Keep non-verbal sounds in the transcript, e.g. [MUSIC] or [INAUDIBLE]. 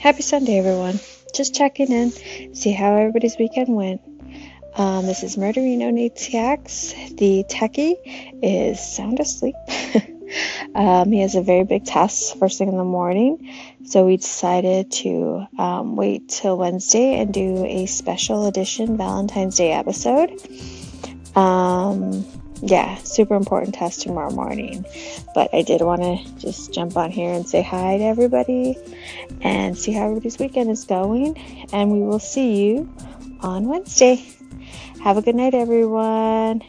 Happy Sunday, everyone. Just checking in, see how everybody's weekend went. Um, this is Murderino Natiax. The techie is sound asleep. [LAUGHS] um, he has a very big test first thing in the morning, so we decided to um, wait till Wednesday and do a special edition Valentine's Day episode. Um, yeah, super important test tomorrow morning. But I did want to just jump on here and say hi to everybody and see how everybody's weekend is going. And we will see you on Wednesday. Have a good night, everyone.